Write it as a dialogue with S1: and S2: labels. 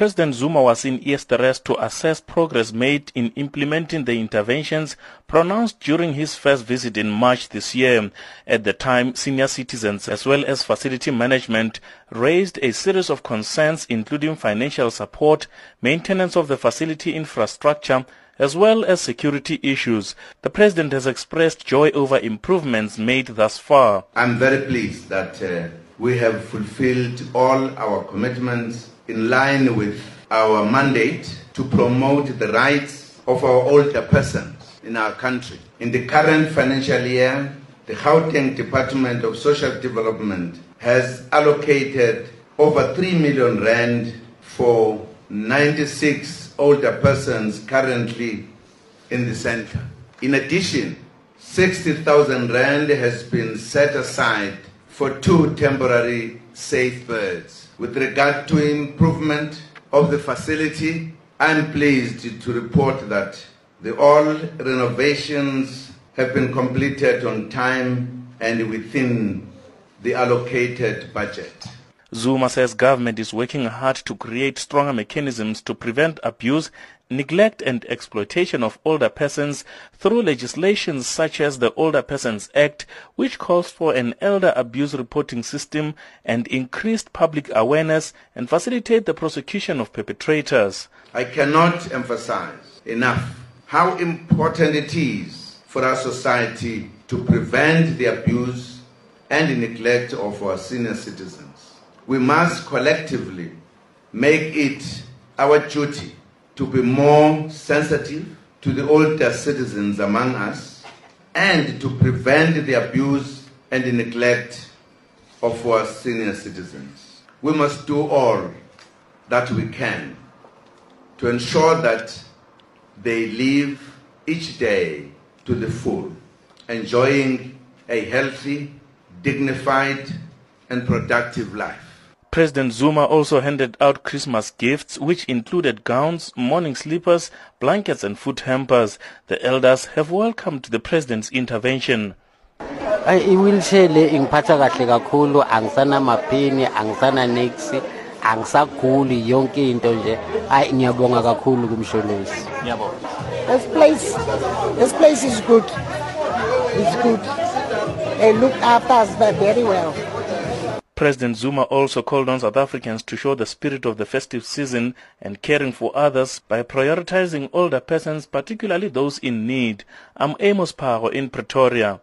S1: President Zuma was in Eersterust to assess progress made in implementing the interventions pronounced during his first visit in March this year. At the time, senior citizens as well as facility management raised a series of concerns including financial support, maintenance of the facility infrastructure, as well as security issues. The President has expressed joy over improvements made thus far.
S2: I'm very pleased that uh, we have fulfilled all our commitments in line with our mandate to promote the rights of our older persons in our country. In the current financial year, the Gauteng Department of Social Development has allocated over 3 million rand for 96 older persons currently in the center. In addition, 60,000 rand has been set aside for two temporary safe birds. With regard to improvement of the facility, I'm pleased to report that the all renovations have been completed on time and within the allocated budget.
S1: Zuma says government is working hard to create stronger mechanisms to prevent abuse neglect and exploitation of older persons through legislation such as the Older Persons Act, which calls for an elder abuse reporting system and increased public awareness and facilitate the prosecution of perpetrators.
S2: I cannot emphasize enough how important it is for our society to prevent the abuse and neglect of our senior citizens. We must collectively make it our duty to be more sensitive to the older citizens among us and to prevent the abuse and the neglect of our senior citizens. We must do all that we can to ensure that they live each day to the full, enjoying a healthy, dignified, and productive life.
S1: President Zuma also handed out Christmas gifts, which included gowns, morning slippers, blankets, and food hampers. The elders have welcomed the president's intervention.
S3: i-wheelchair le ingiphatha kahle kakhulu. Angisanamaphini angisana nix angisaguli yonke into nje. Ayi ngiyabonga kakhulu kuMsholozi.
S4: This place this place is good. It's good. They looked after us very well
S1: President Zuma also called on South Africans to show the spirit of the festive season and caring for others by prioritizing older persons, particularly those in need. I'm Amos Phago in Pretoria.